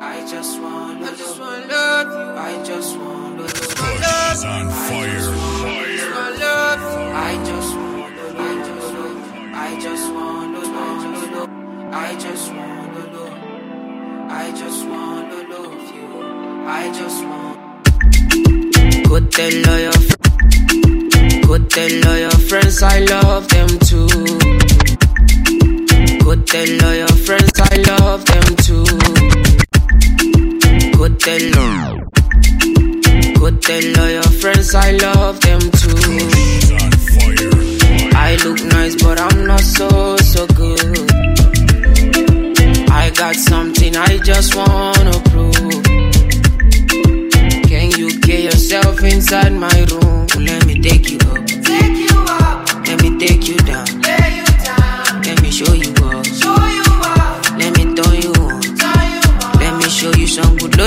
I just want love. I just want love. you. I just want love. Kush is on fire. Fire. I just want love. I just want love. I just want love. I just want love. I just want to love you. I just want. Could tell all your friends. Could tell all your friends I love them too. Could tell all your friends I love them too. Cotelo. Cotelo, your friends, I love them too. I look nice, but I'm not so, so good. I got something I just wanna prove. Can you get yourself inside my room? Let me take you up. Take you up. Let me take you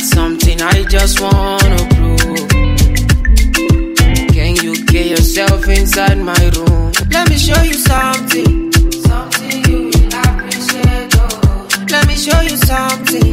got something I just wanna prove. Can you get yourself inside my room? Let me show you something. Something you will appreciate. Oh. Let me show you something.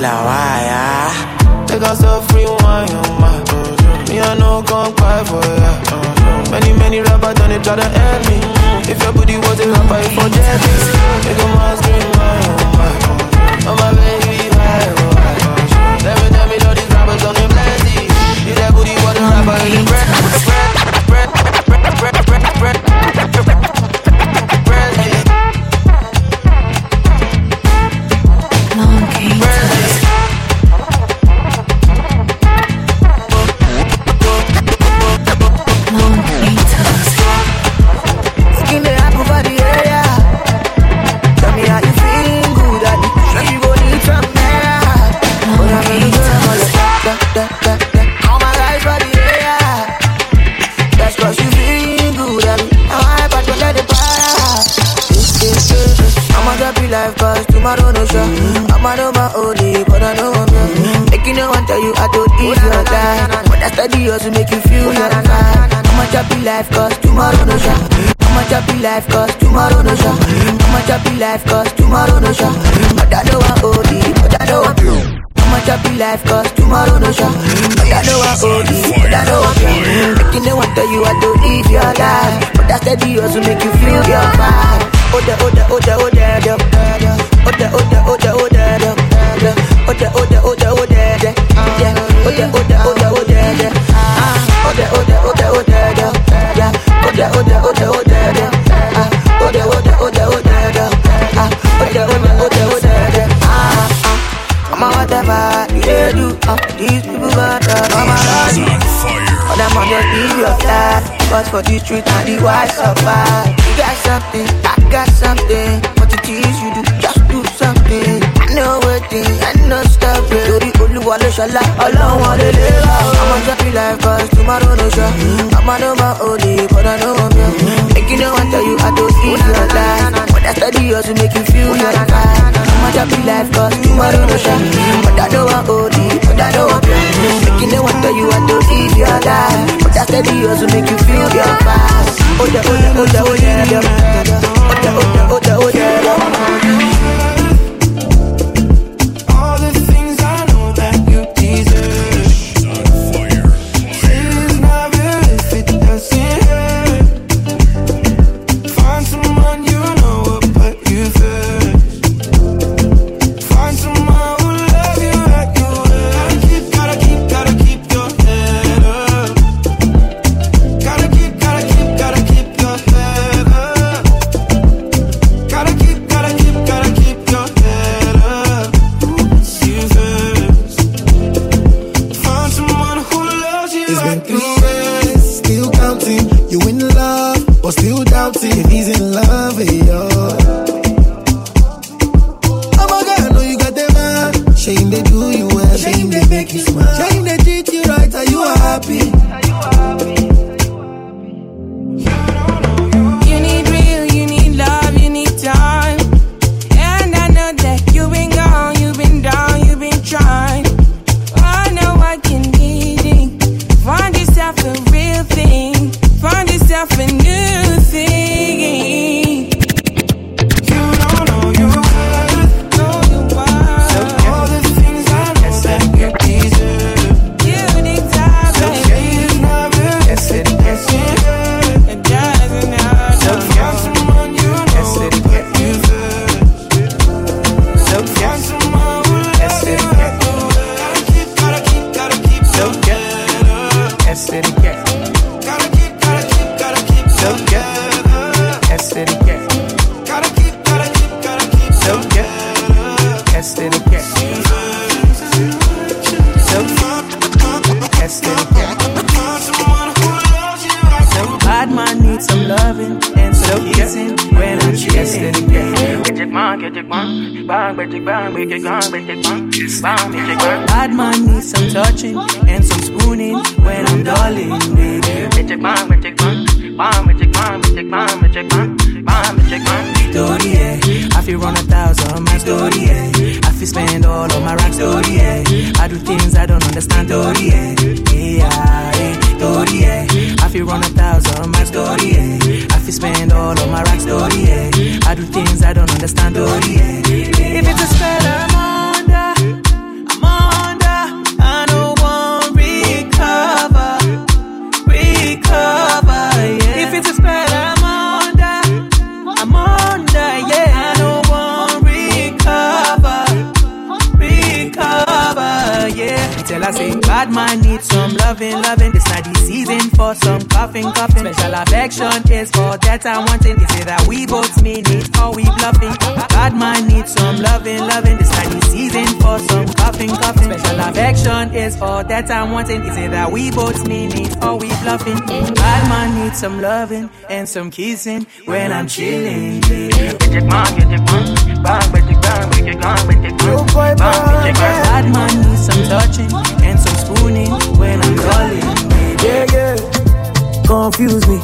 la va. life cause tomorrow no sure. I'm a my only, but I know I'm here Make you know I tell you I don't eat your time. When I study yours to make you feel your vibe. I'm a happy life cause tomorrow no sure. I'm a happy life cause tomorrow no sure. I'm a happy life cause tomorrow no sure. But I know I only, but I know I'm here much happy life cause tomorrow no sure. But I know I owe only, but I know I'm here Making the one tell you I don't live your life But that's the deal to make you feel your vibe. Oh oh oh oh oh oh oh oh oh oh oh oh oh. Oh oh oh oh. Ah, oh the, oh the, oh the, oh the, yeah. Oh the, oh the, oh the, oh the, yeah. Ah, oh the, oh the, oh the, oh the, yeah. Ah, oh the, oh the, oh the, oh the, yeah. Ah, ah. Mama, whatever you do, uh, these people got the mama Just live your life But for the truth and the wise survive. You got something, I got something. What it is you do, just do something. I know what thing, I know stop it Olúwa ló ṣọlá, ọlọ́run lè lè rà. I'ma drop you life tomorrow no sure. I'ma know my only, but I know I'm young Make you know I tell you I don't live your life But that steady hustle make you feel your vibe I'ma drop you life cause tomorrow no sure. But I know I'm only, but I know I'm young Make you know I tell you I don't live your life But that steady hustle make you feel your vibe Oh yeah, oh yeah, oh yeah, oh yeah. Oh yeah, oh yeah, oh yeah, oh. Man some loving and some kissing when I'm chilling. Bad man needs some touching and some spooning when I'm darling. Story, yeah. I feel run a thousand my story, yeah. I feel spend all of my racks, story, yeah. I do things I don't understand, story, yeah. Yeah, yeah. Story, yeah. Feel run a thousand my story, yeah. I feel spend all of my racks, story, yeah. I do things I don't understand, story, yeah. If it's a spell, I'm bad man needs some loving, loving. This not the season for some coughing, coughing. Special affection is for that I'm wanting. They say that we both mean it or we bluffing. Bad man needs some loving, loving. This not the season for some coughing, coughing. Special affection is for that I'm wanting. They say that we both mean it or we bluffing. Bad man needs some loving and some kissing when I'm chilling. Bad man needs some touching and some spooning when I'm calling. Yeah, yeah. Confuse me.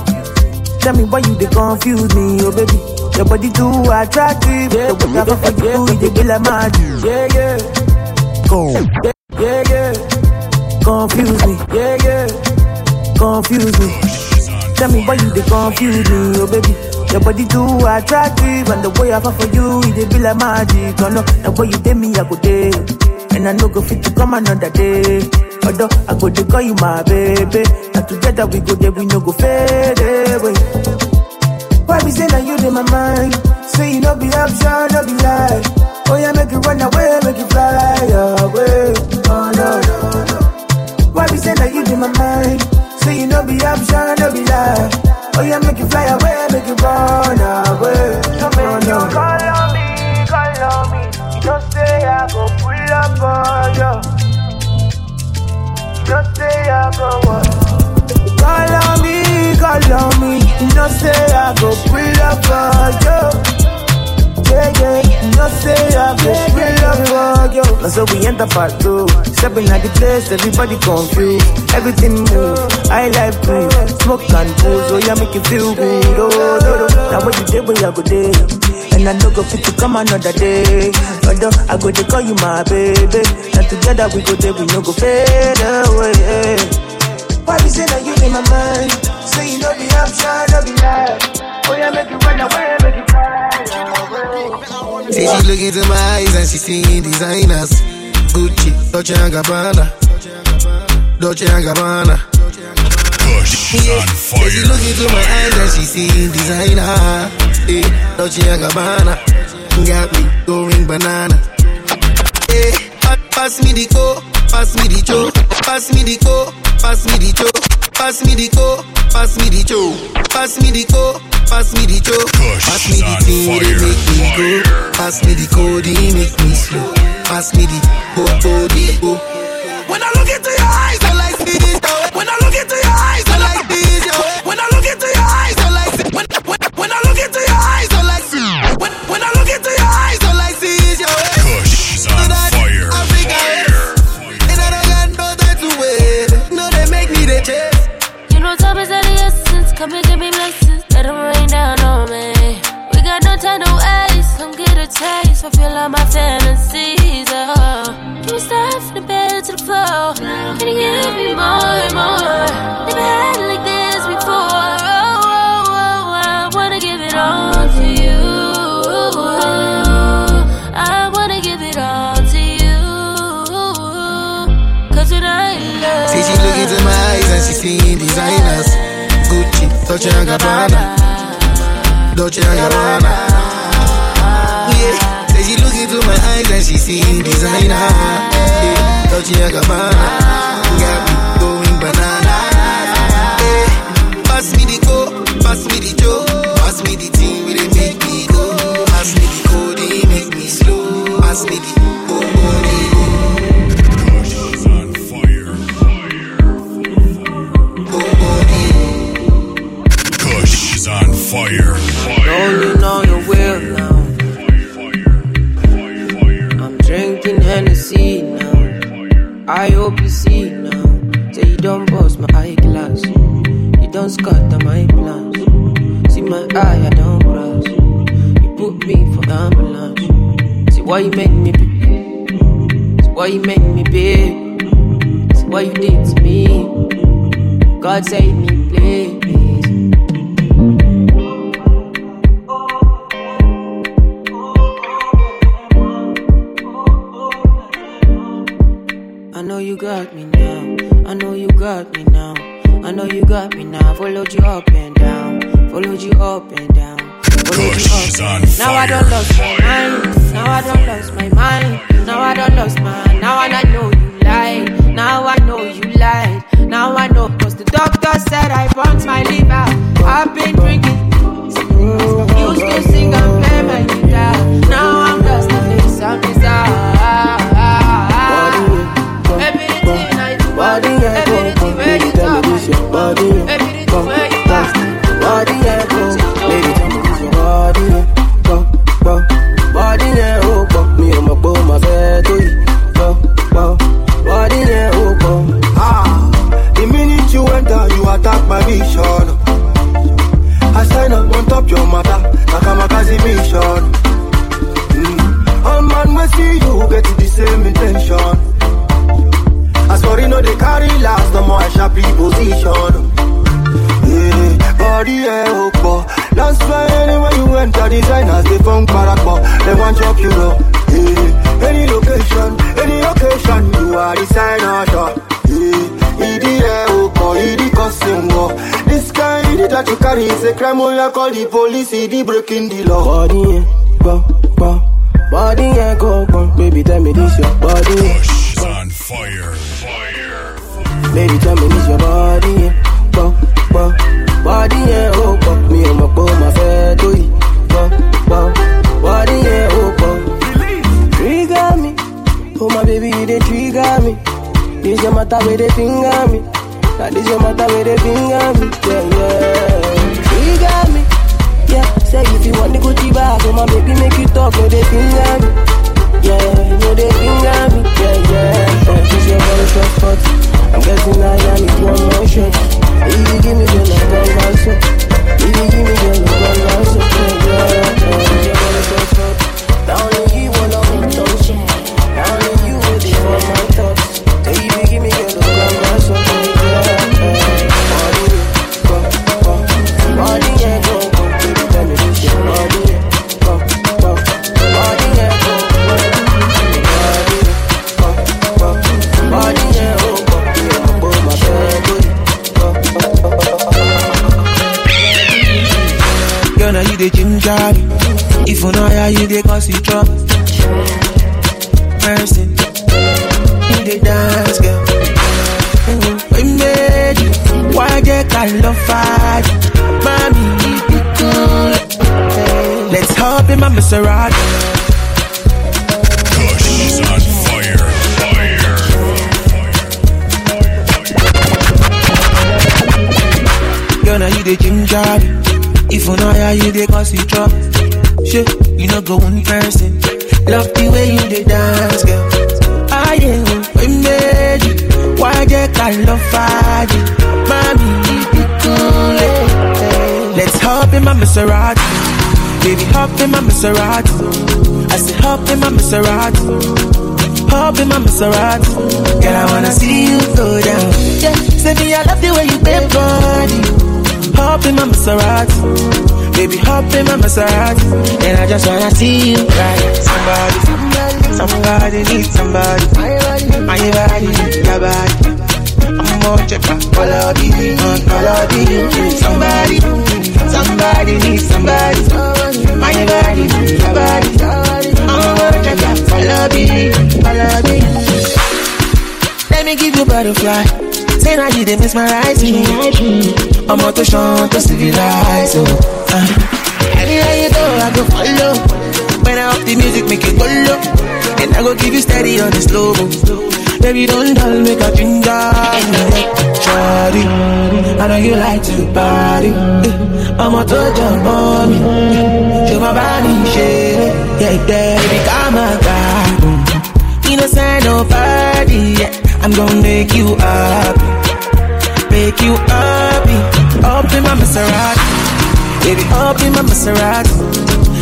Tell me why you they confuse me, oh baby. Your body too attractive. Yeah, but I don't forget you, they be like mad. Yeah, yeah. Go. Yeah, yeah. confuse me. Yeah, yeah. Confuse me. Tell me why you they confuse me, oh baby. Your body too attractive, and the way I fall for you, it dey be like magic. Oh no, the way you take me, I go day, and I no go fit to come another day. Although I go to call you my baby, and together we go there, we no go fade away. Why be say that you in my mind? Say you no be option, no be lie. Oh yeah, make you run away, make you fly away. Oh no no no. Why be say that you in my mind? Say you no be option, no be lie. Oh yeah, make you fly away, make you run away. So oh, no. Call on me, call on me. You just say I go pull up on you. Just say I go what? Call on me, call on me. Know say I go pull up for you. Yeah, yeah. You know say I go pull up for you. Now so we enter part two. Stepping at the place, everybody confused. Everything move. I like proof. Smoke and booze, so yeah, make you feel good. Oh, no, no. Now what you day, where I go day. And I no go fit to come another day. Although I go to call you my baby. And together we go there, we no go fade away. Why be say that you in my mind? Say you know the option, no be lie. Oh yeah, make you run away, make you fly away. See she look into my eyes and she seeing designers. Gucci, Dolce and Gabbana, Dolce and Gabbana. Yeah. Say she look into my eyes and she seeing designer. Hey, Dolce and Gabbana, got me going banana. Hey, pass me the co, pass me the cho, pass me the co, pass me the cho, pass me the co, pass me the cho, pass me the co, pass me the cho, pass me the thing they make me go, pass me the code, make me slow, pass me the go, go, the go. When I look into your eyes, I like see this. When I look taste. Fulfill all my fantasies. Oh. Can you start from the bed to the floor? Can you give me more and more? Never had it like this before. Oh, oh, oh, I wanna give it all to you. I wanna give it all to you. Cause tonight, love. See, she look into my eyes and she seeing designers. Gucci, Dolce Gabbana, Dolce Gabbana. Yeah, say she look into my eyes and she seeing designer. Yeah, Dolce and Gabbana, got me going banana. Yeah, pass me the co, pass me the cho, pass me the thing where they make me go. Pass me the code, they make me slow. Pass me the go, go, the Kush is on fire. go, go. Kush is on fire. Don't you know your body yeah, opo. That's why anywhere you enter, designers they funk parapo. They want your pure. Yeah, any location, any occasion, you are designer shot. Yeah, idi yeah, opo, idi costing war. This guy, idi that you carry is a crime. Oh, you call the police, idi breaking the law. Body yeah, bo, bo. Body yeah, go, go. Baby, tell me this your body. yeah. Kush is on fire. Baby, tell me this your body, yeah. Matter where they finger me. Now this your matter where they finger me. Yeah, yeah. Trigger me. Yeah, say if you want the Gucci bag, oh, my baby, make you talk, no, they finger me. Yeah, no, they finger me. Yeah, yeah. Oh, this your very short spot. I'm guessing I am it one motion. If you give me the love, I'm also. If you give me the love, I'm also. Yeah, yeah. Oh, this your very short spot. Now only you wanna hold those. Now only you will be for. You the ginger. If you know how you dey cause you trouble. Person, you the dance girl. We made you. Why get kind of fire? Mommy, you be cool. Let's hop in my Maserati. Kush is on fire. Girl, now you the ginger how you dey cause you trouble. Shit, you know go one person. Love the way you dey dance, girl. We made you. Why get kind of fire? Mommy, you be cool. Let's hop in my Maserati. Baby, hop in my Maserati. I say hop in my Maserati. Hop in my Maserati. Girl, I wanna see you go down. Yeah, say me I love the way you bend body. Hop in my Maserati. Baby, hop in my Maserati. And I just wanna see you right. Somebody, somebody needs somebody. My body, your body. I'm more check out all of you, all of you. Somebody, somebody needs somebody. My body, your body. I'm more check out all of you, all of you. Let me give you butterfly. Say now you they mesmerize me. I'm out to show to civilize. Oh. Anywhere you go, I go follow. When I up the music, make it go low. And I go give you steady on the slow. Baby, don't dull, make a ginger. Shawty, I know you like to party. Eh, I'm out to jump on me. Eh, Show my body, shake. Yeah, baby, come on, God. Innocent, nobody. Yeah. I'm gonna make you happy, make you happy. Up in my Maserati, baby, up in my Maserati.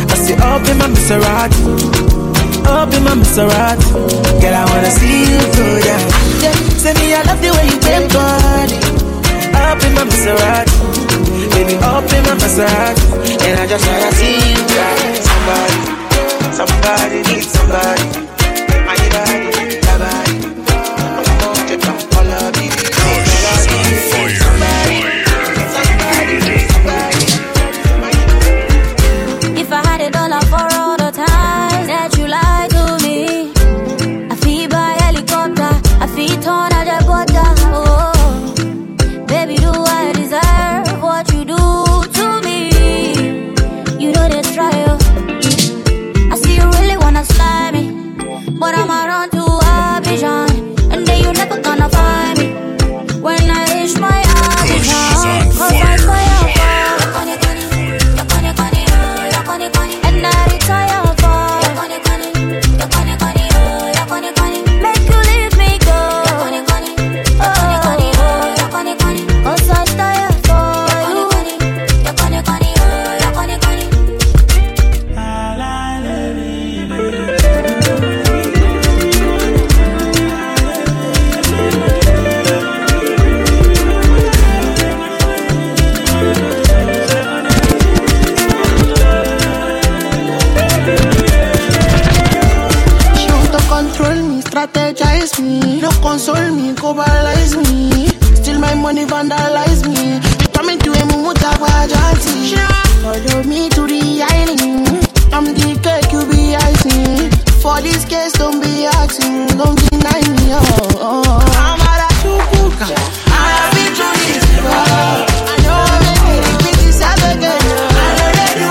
I say up in my Maserati, up in my Maserati. Girl, I wanna see you go down. Say me I love the way you bend body. Up in my Maserati, baby, up in my Maserati, and I just wanna see you ride. Somebody, somebody needs somebody. Sold me, No console me, cobalize me. Still my money vandalize me. You coming to a mumuta janti. Follow me to the island. I'm the cake, you be icing. For this case, don't be asking. Don't deny me, oh. oh. oh. I'm at a chukuka. I have been through this. I know I make it this again. I know they do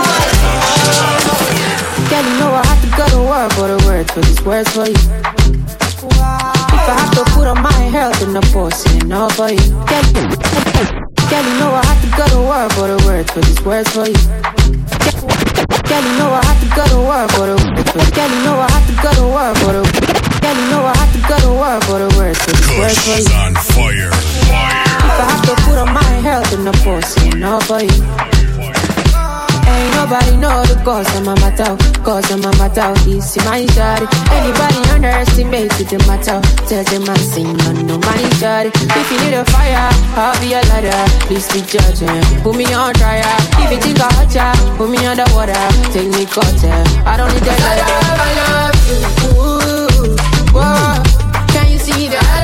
Girl, you know I have to go to work for the words for these words for you. Health in the post, you know you. Girl, girl, you know I have to go to work for the words for these words for you. Girl, you know I have to go to work for the Girl, you know I have to go to work for the Girl, you know I have to go to work for the words for these words for you. on fire. If I have to put on my health in the post, you know for you. Ain't nobody know the cause of my matter, cause of my matter. This is my shawty. Anybody underestimate the matter, tell them I sing on no money shawty. If you need a fire, I'll be a ladder. Please be judging, put me on trial. If you think I hurt ya, put me underwater, take me cutter. I don't need that ladder. I love you. Ooh, whoa. Can you see that?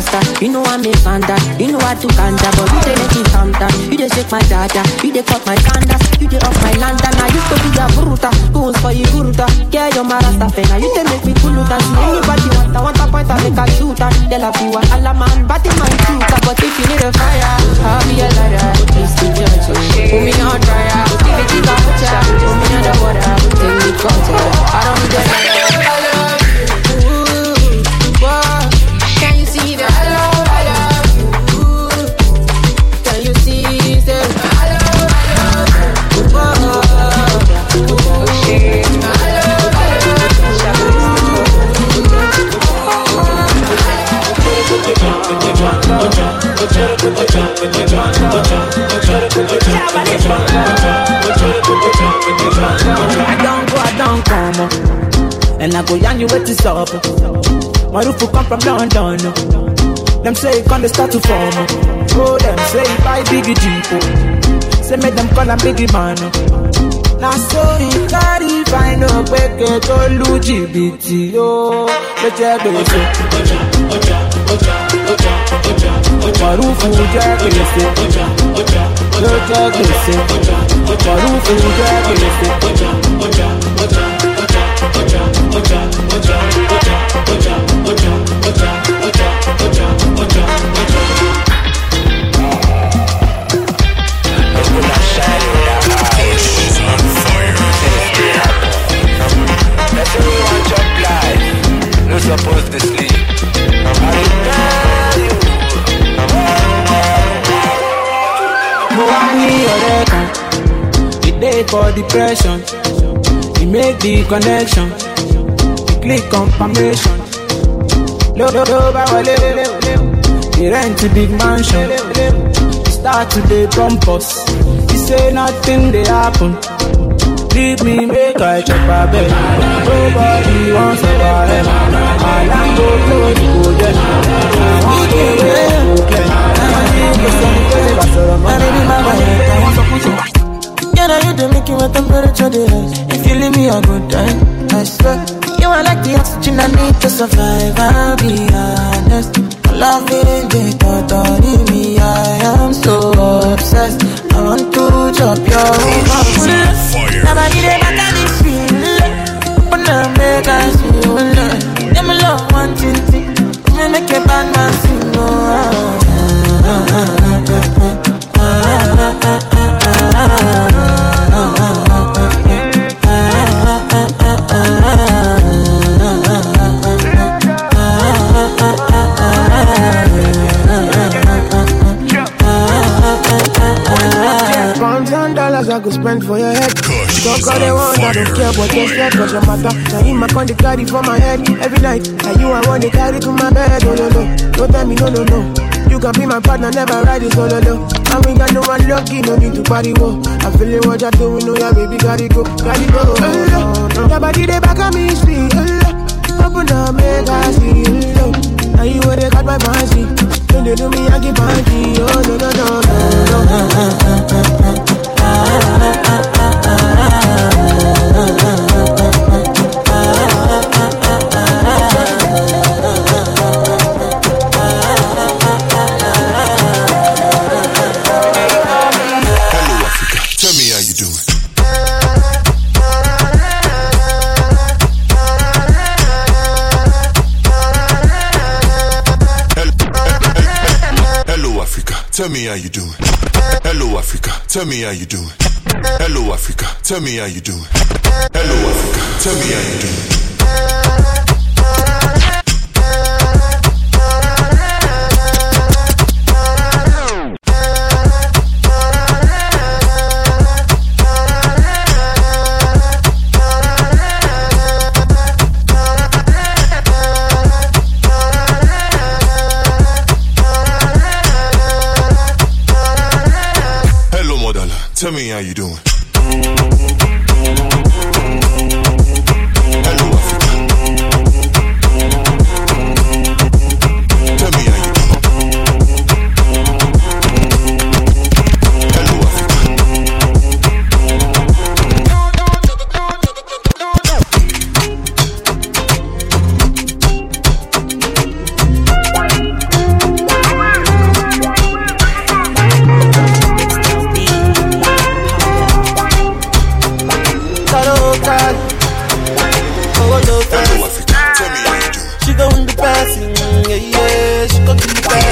Rasta, you know I'm a fanta, you know I to kanta, but you dey make me calm down. You dey shake my dada, you dey cut my candas, you dey off my lantern. I used to be a bruta, goes for you bruta. Yeah, you're my rasta fena, you dey make me. See anybody want, I want a point, I make a shooter. They'll have you a man, but in my And I go yarn you with this up. My roof will come from London. oh. Them say it can't start to form. oh. Oh, them say buy biggie jeep. oh. Say make them call a biggie man. oh. Now so he carry find a peke to lu jìbìtì o. Ló jẹ́ gbèsè. Mọ̀rúfù jẹ́ gbèsè. Ló jẹ́ gbèsè. Mọ̀rúfù jẹ́ gbèsè. Supposed to sleep. Kan we dey for depression we make the connection click confirmation wọlé we rent big mansion. Start to dey bump us. He say nothing dey happen. Leave me make i chop abeg. Nobody wan survive close go kéwé go lè bá sọ̀rọ̀ mọ́ àwọn sọ fún ṣùgbọ́n. Yeah, now you do make my temperature rise. If you leave me a good time, I swear. Are like the oxygen I need to survive. I'll be honest. Loving the thought of me, I am so obsessed. I want to chop your Fire. Nobody dey back at this. Open up, make us feel love. Them love one thing, make a bad man sing. Pounds and dollars I could spend for your head. Kush Talk is all they on want, I don't care what they say, cause your matter. Now him I con the carry for my head every night. Now you I want to carry to my bed, oh no no. Don't tell me no no no. You can be my partner, never ride it oh, solo no. And we got no one lucky, no need to party oh. wo. I'm feeling what oh, you're doing, no yeah baby, gotta go, gotta go. Oh, no. Your body they back at me, sweet. Oh, no. Open up, make I see you. Now you where they got my fancy. When they do me, I keep panty. Oh, Tell me how you doing. Hello, Africa. Tell me how you doing. Hello, Africa. Tell me how you doing.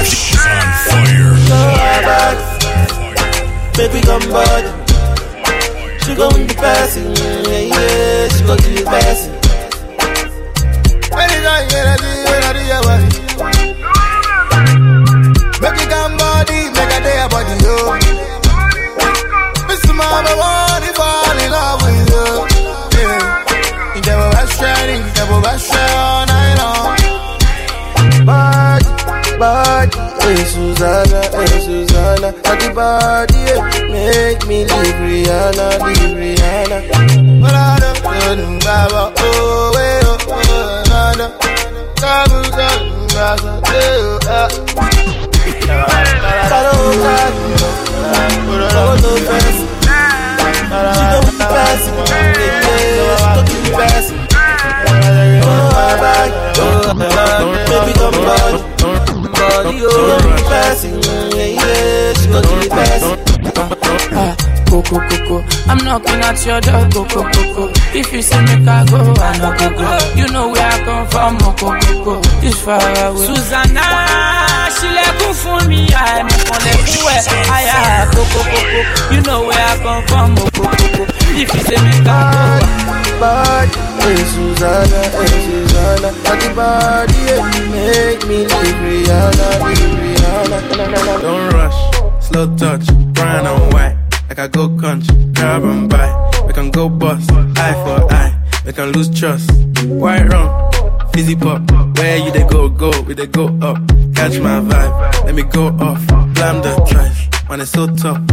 She's on fire. Back, baby, come bud. She go in the passing, yeah, yeah. She go to the passing. Hey Susanna, hey Susanna, body, yeah. make me leave Rihanna, leave Rihanna. But I don't know, oh, hey, oh, oh, Nana. Kabu, kabu, eh, oh. Oh, no, fancy. She don't yeah, she. Oh, oh, oh, don't be passing, yeah, yeah, she be passing. Ah, Coco, Coco, I'm knocking at your door, Coco, Coco. If you say make I go, I no go go. You know where I come from, oh, Coco, Coco. This far away. Susanna, ṣílẹ̀kùn fún mi, àìmọ̀ kan lẹ́kùn ẹ̀. Àyà Coco, Coco. You know where I come from, oh, Coco, Coco. If you say make I go, Body, hey Susanna, hey Susanna, body, body, yeah, make me leave Rihanna, leave Rihanna. Don't rush, slow touch, brown and white. I go country, grab and buy. We can go bust, eye for eye. We can lose trust. White rum, fizzy pop. Where you they go, go, we they go up. Catch my vibe, let me go off. Blam the drive, man, it's so tough.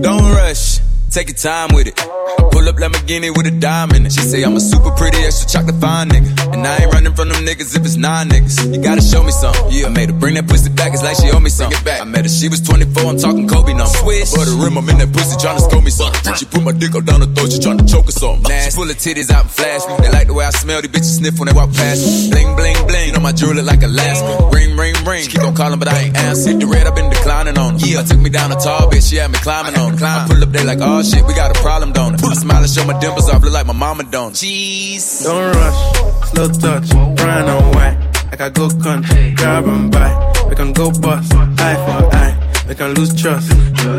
Don't rush, take your time with it. Pull up Lamborghini with a dime in it. She say I'm a super pretty, extra chocolate fine nigga. And I ain't running from them niggas if it's nine niggas. You gotta show me something. Yeah, I made her bring that pussy back, it's like she owe me something. I met her, she was 24, I'm talking Kobe number. Swish. But the rim, I'm in that pussy trying to score me something. She put my dick up down her throat, she trying to choke or something. Nasty. She full of titties out and flash me. They like the way I smell, these bitches sniff when they walk past me. Bling, bling, bling. You know my jewelry like Alaska. Ring, ring, ring. She keep on calling, but I ain't answer. The red, I've been declining on her. Yeah, took me down a tall bitch, she had me climbing on her. I pull up there like, oh shit, we got a problem, don't it? I smile and show my dimples off, look like my mama don't. Jeez. Don't rush, slow touch, brown and white. Like I go country, grab and buy. We can go bust, eye for eye. We can lose trust.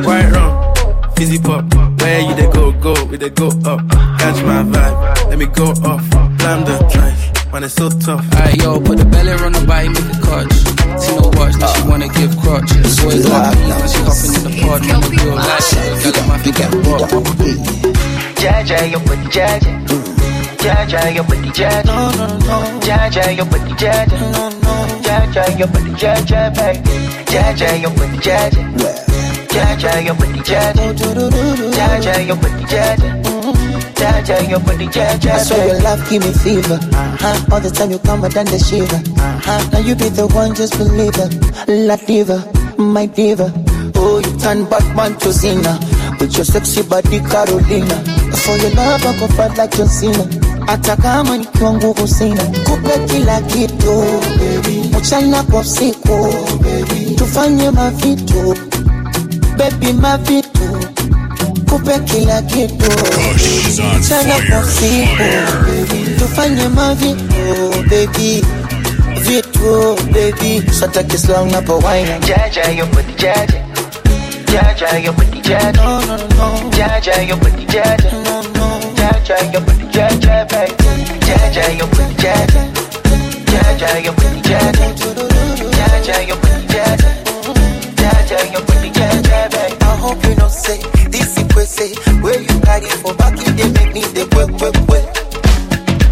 White rum, fizzy pop. Where you they go, go, we they go up. Catch my vibe, let me go off. Blam the drive, man, it's so tough. Alright, yo, put the belly on the body, make it clutch. See no watch, now she wanna give crutch. The boys got me, now she hopping in the pod. Man, the real life, gotta my feet get Jaja, your body, Jaja. Jaja, your body, Jaja. No, no, no. Jaja, your body, Jaja. No, no. Jaja, your body, Jaja, baby. Jaja, your body, Jaja. Jaja, your body, Jaja. Jaja, your body, Jaja. Jaja, your body, Jaja. I swear your love give me fever. Uh-huh. All the time you come, I done the shiver. Uh-huh. Now you be the one, just believe it. La diva, my diva. Oh, you turn Batman to Zina. With your sexy body, Carolina. For your love, I go fight like John Cena. Hata kama nikiwa nguvu sina, kupe kila kitu mchana kwa usiku, tufanye mavitu baby, mavitu. Kupe kila kitu mchana kwa usiku, tufanye mavitu baby. Vitu baby, body, Jaja. No, no, no. Jaja, your body, Jaja. No, no. Jaja, your body, Jaja, baby. Jaja, your body, Jaja. Jaja, your body, Jaja. Jaja, your body, Jaja. Jaja, your Jaja, baby. I hope you know say this is we say where you carry for back in the make me the quick quick quick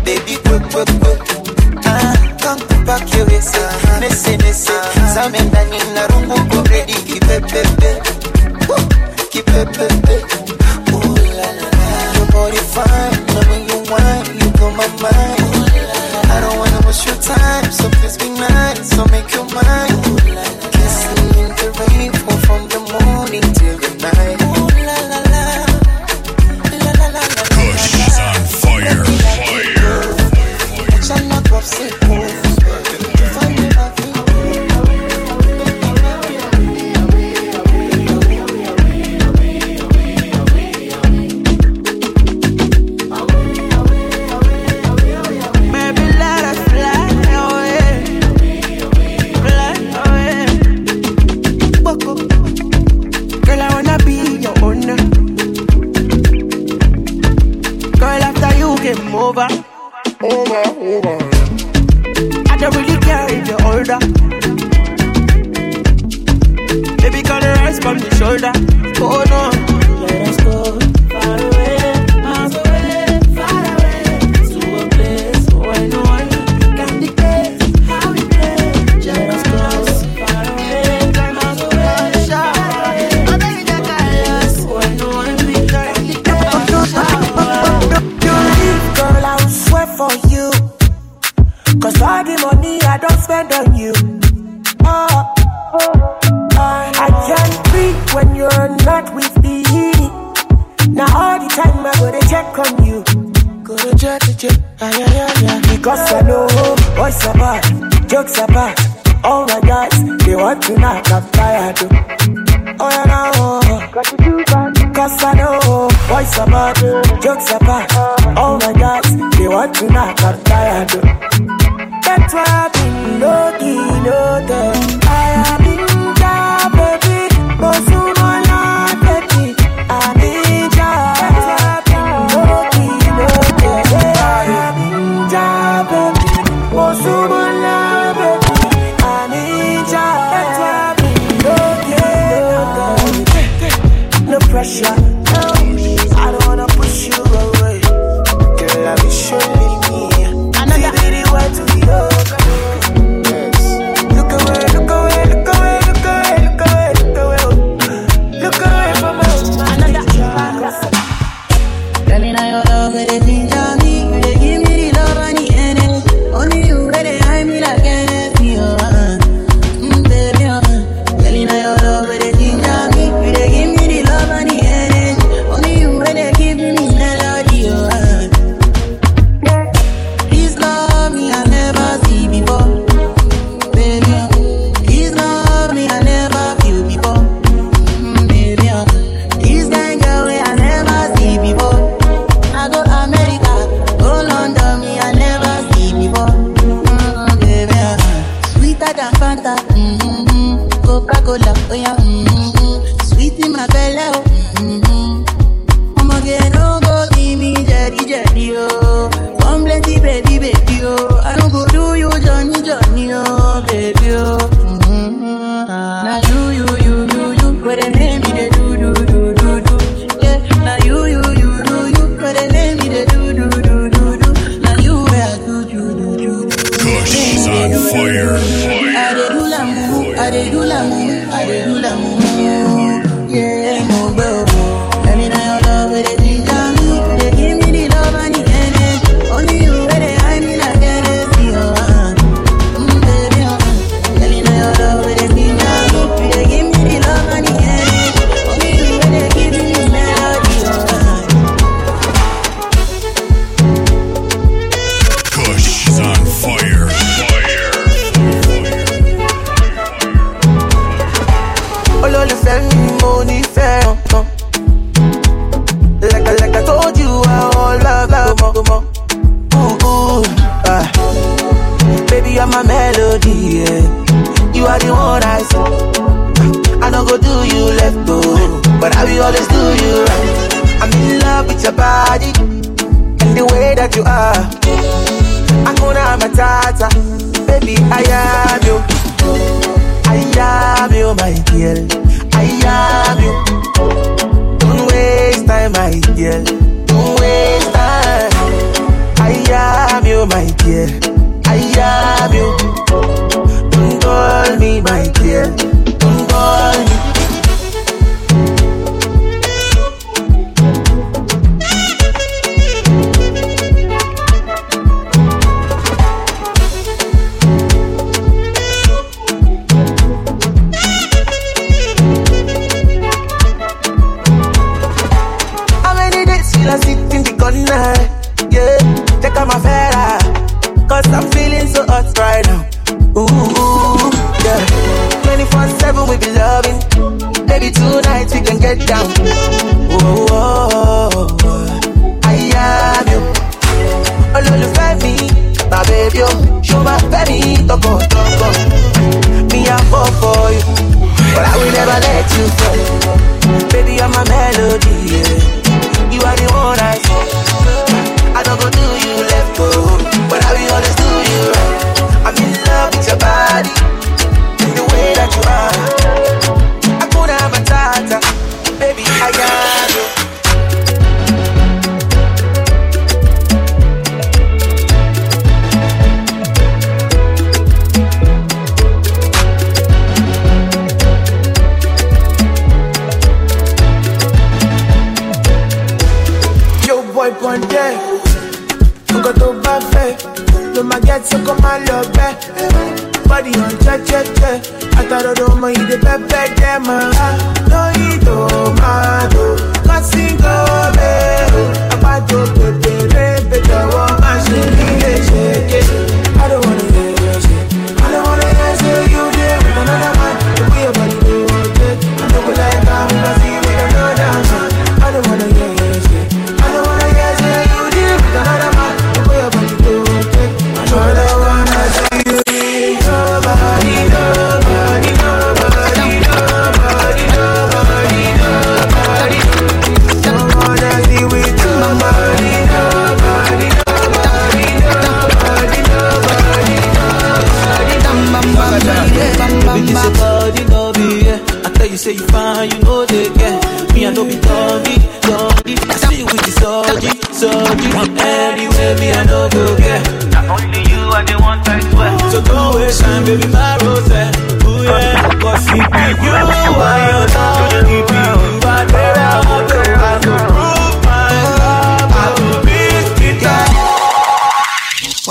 baby quick quick quick ah come back your waist nese nese zame ndani na rungu ko ready kipepepe Woo, kipepepe came over, over, over. I don't really care if you're older. Baby, you rise from the shoulder? Oh no, let us go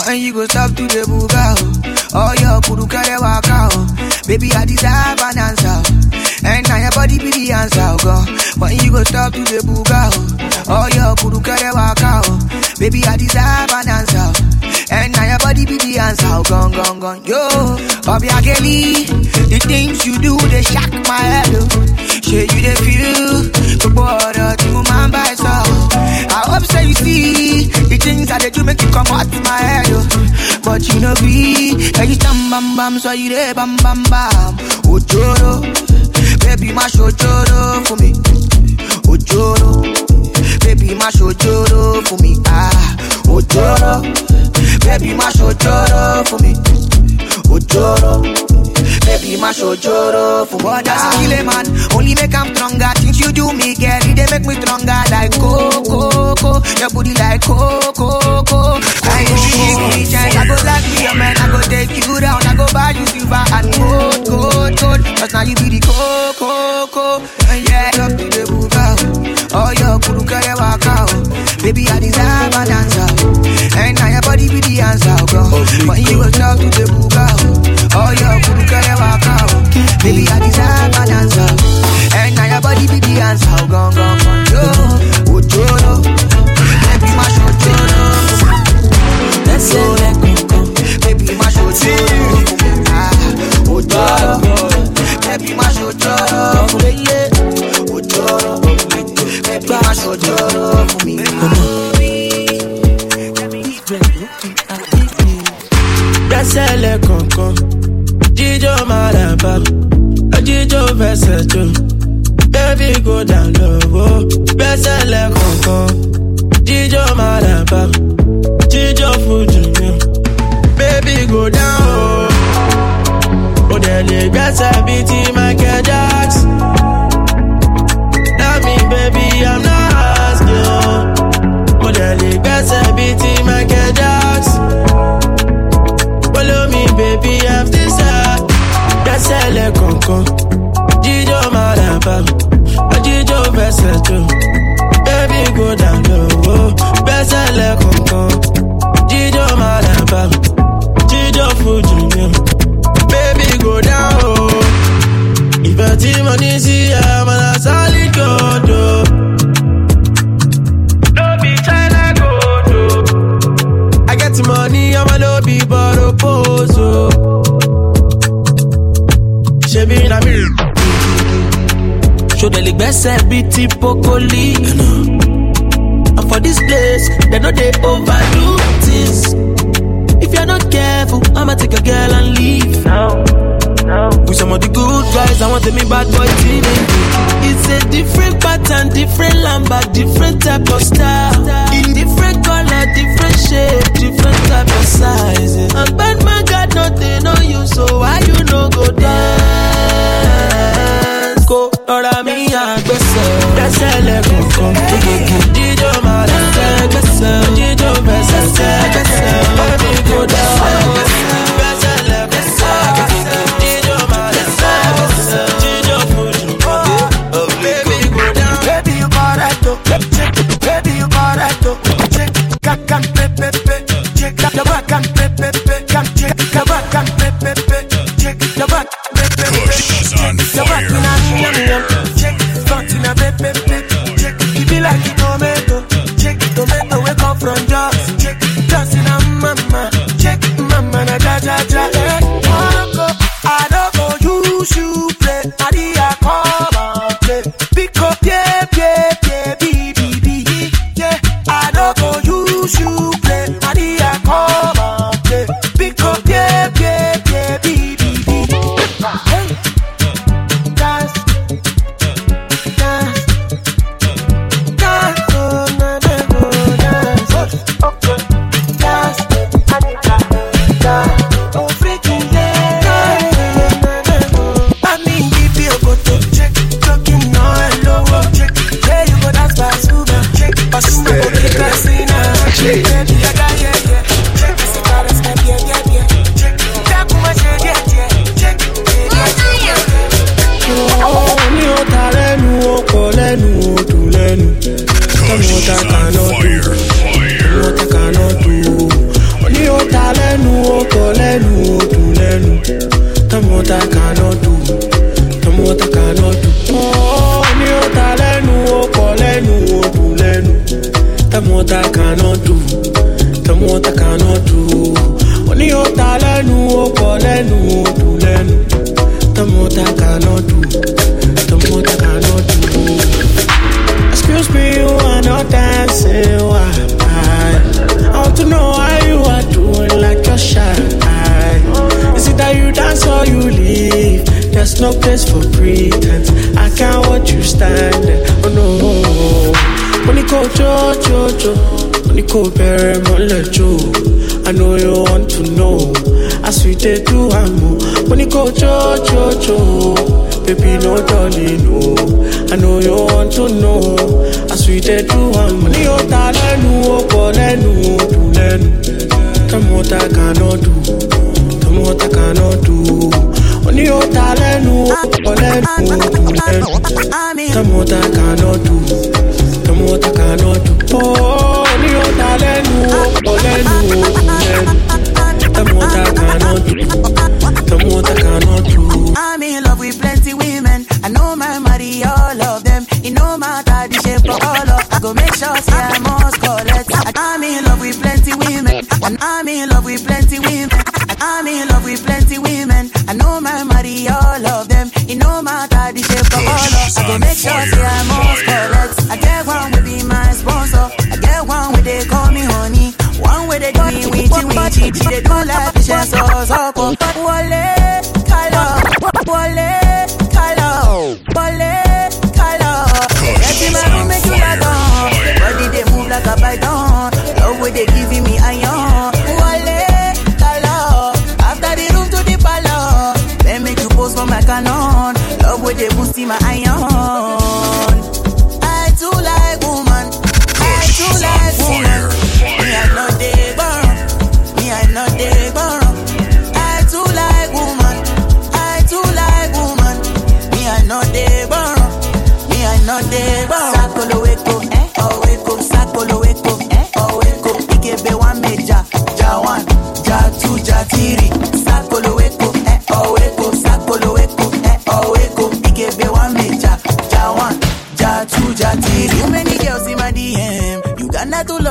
When you go stop to the buga, oh, your kudu kare waka, oh. Baby, I deserve an answer, oh. and now your body be the answer, oh God. When you go stop to the buga, oh, your kudu kare waka. Oh. Baby, I deserve an answer, oh. and now your body be the answer, oh, gone, gone, gone. Yo, Bobby Kelly, the things you do they shock my head. Shit, you they feel, the border to my so. I hope so you see the things that they do make you come out my head, oh. But you know be, and you stand bam bam, so you there bam bam bam. Ojoro, baby, my ojoro for me. Ojoro, baby, my ojoro for me. Ah, Ojoro, baby, my ojoro for me. Ojoro, baby, my ojoro for me. That's kill a man, only make I'm stronger. Things you do me, girl, they make me stronger. Like coco, coco, your booty like coco, coco. I ain't me chance. I go like me, your man, I go take you down. I go buy you silver and gold, gold, gold. Cause now you be the coco, coco. Yeah, up to the buga. Oh, your kuru kare waka. oh. Baby, I deserve an answer. oh. And now your body be the answer, oh, girl. When you go talk to the buga. Oh, yo, kudu kere waka, oh. Baby, I desire my dancer. And now your body be the answer. Gone, gone, gone, yo. Oh, jolo. Baby, my show, jolo. That's all that can come. Baby, my show, jolo. Oh. Baby, my show, jolo. Yeah. Oh. Baby, my show, papa. Ojijo verse two. Baby go down low. Oh. Bẹ́sẹ̀ lẹ́kọ̀ọ́ kan. Jíjọ máa dà pa. Jíjọ fojú mi. Baby go down. Oh. Ó dẹ̀ lè. Lè gbẹ́sẹ̀ bíi ti Pokoli? And for this place, they no dey overdo things. If you're not careful, I'ma take your girl and leave. No, no. With some of the good guys, I want to me bad boy teenage. It's a different pattern, different lamba, different type of style. In different color, different shape, different type of size. And bad man got nothing on you, so why you no go dance? Àgbẹ̀sẹ̀. Gbẹ́sẹ̀ lẹ́kọ̀ọ̀kan. Money go bury my jo. I know you want to know. As we did do amo. Money go jo jo jo. Baby, no darling, no. I know you want to know. As we did do amo. Money o ta lẹ́nu o lẹ́nu o dùn lẹ́nu. Tọ́mọ ta kaná dù. Tọ́mọ ta kaná dù. Money o ta lẹ́nu o pọ̀ lẹ́nu o dùn lẹ́nu. Tọ́mọ ta kaná dù. Tọ́mọ ta kaná dù. Oh, money o ta lẹ́nu o pọ̀ lẹ́nu o lẹ́nu. Tọ́mọ ta kaná dù. Tọ́mọ ta kaná dù. I'm in love with plenty women. I know my money, all of them. It no matter the shape or color. I go make sure say I must collect. I'm in love with plenty women. And I'm in love with plenty women. I'm in love with plenty women. I know my money, all of them. It no matter the shape or color. I go make sure say I must party, we wole color, wole color. Every man wanna make you baddon. Body they move like a python. Love way they giving me iron. Wole color, after the room to the parlor, you for my. Love way they boosting my iron.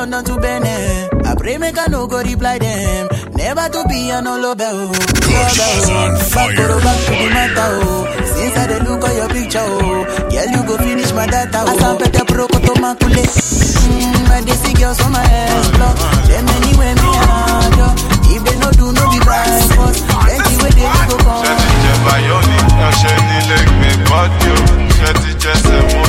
London to Benin. I pray make I no go reply them. Never to be an all over. Push on Back to the back to the matter, oh. Since I dey look at your picture, oh. Girl, you go finish my data, oh. Asampete proko to makule. Mm, I dey see girls on my explore. Them anywhere me hard, yo. If they no do, no be by force. Plenty way they go come. ìjẹba yóò ní ọṣẹ nílé gbé bọ́dí o ṣe ti jẹsẹ̀ mú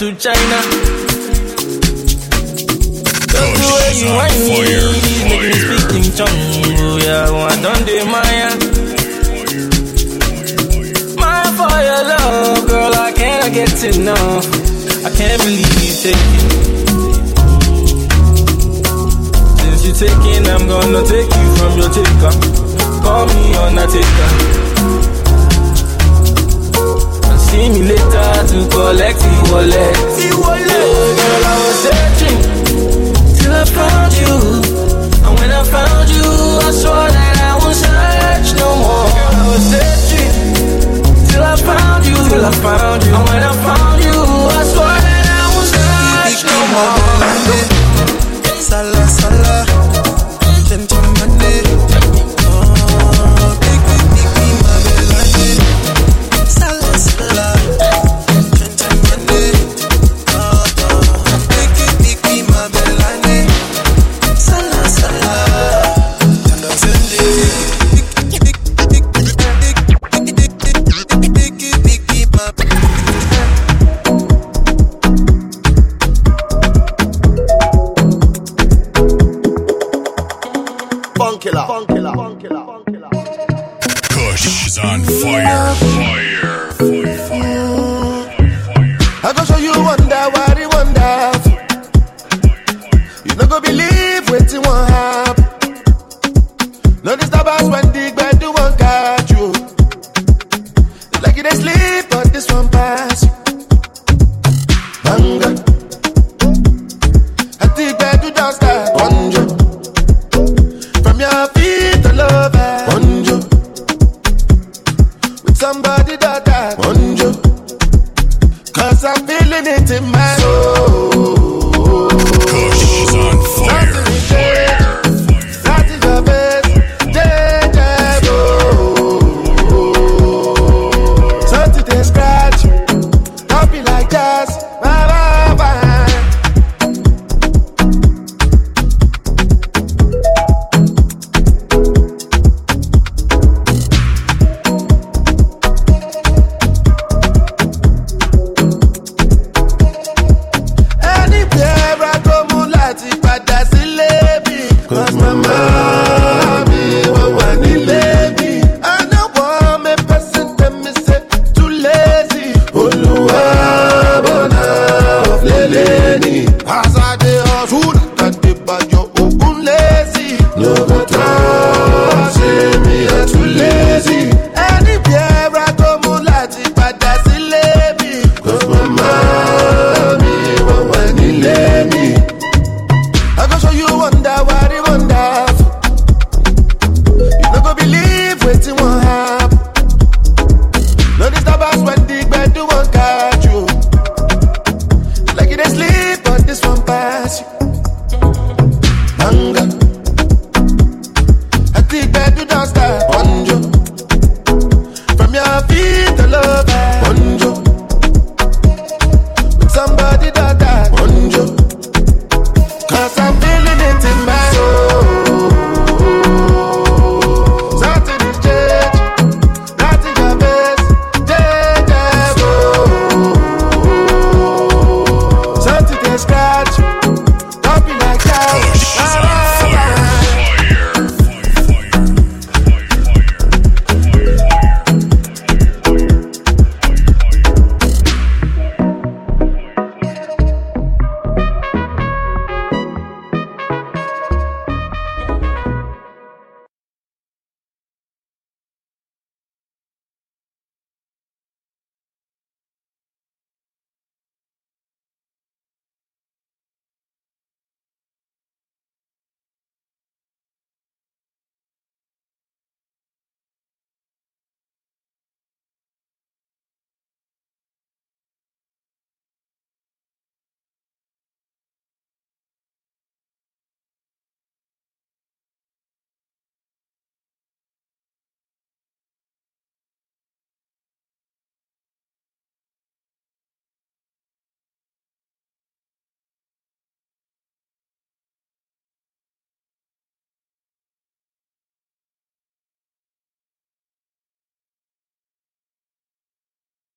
to China? Just the way you whine me, make me speak in tongue. Yeah, I done the Maya. Maya for your love, girl, I can't get enough. I can't believe you take it. Since you taking, I'm gonna take you from your taker. Call me on a taker. See me later to collect the wallet. The wallet. Oh, girl, I was searching till I found you. And when I found you, I swore that I won't search no more. Girl, I was searching till I found you. Till I found you. And when I found you, I swore that I won't search no more. Sala go believe what you want happen.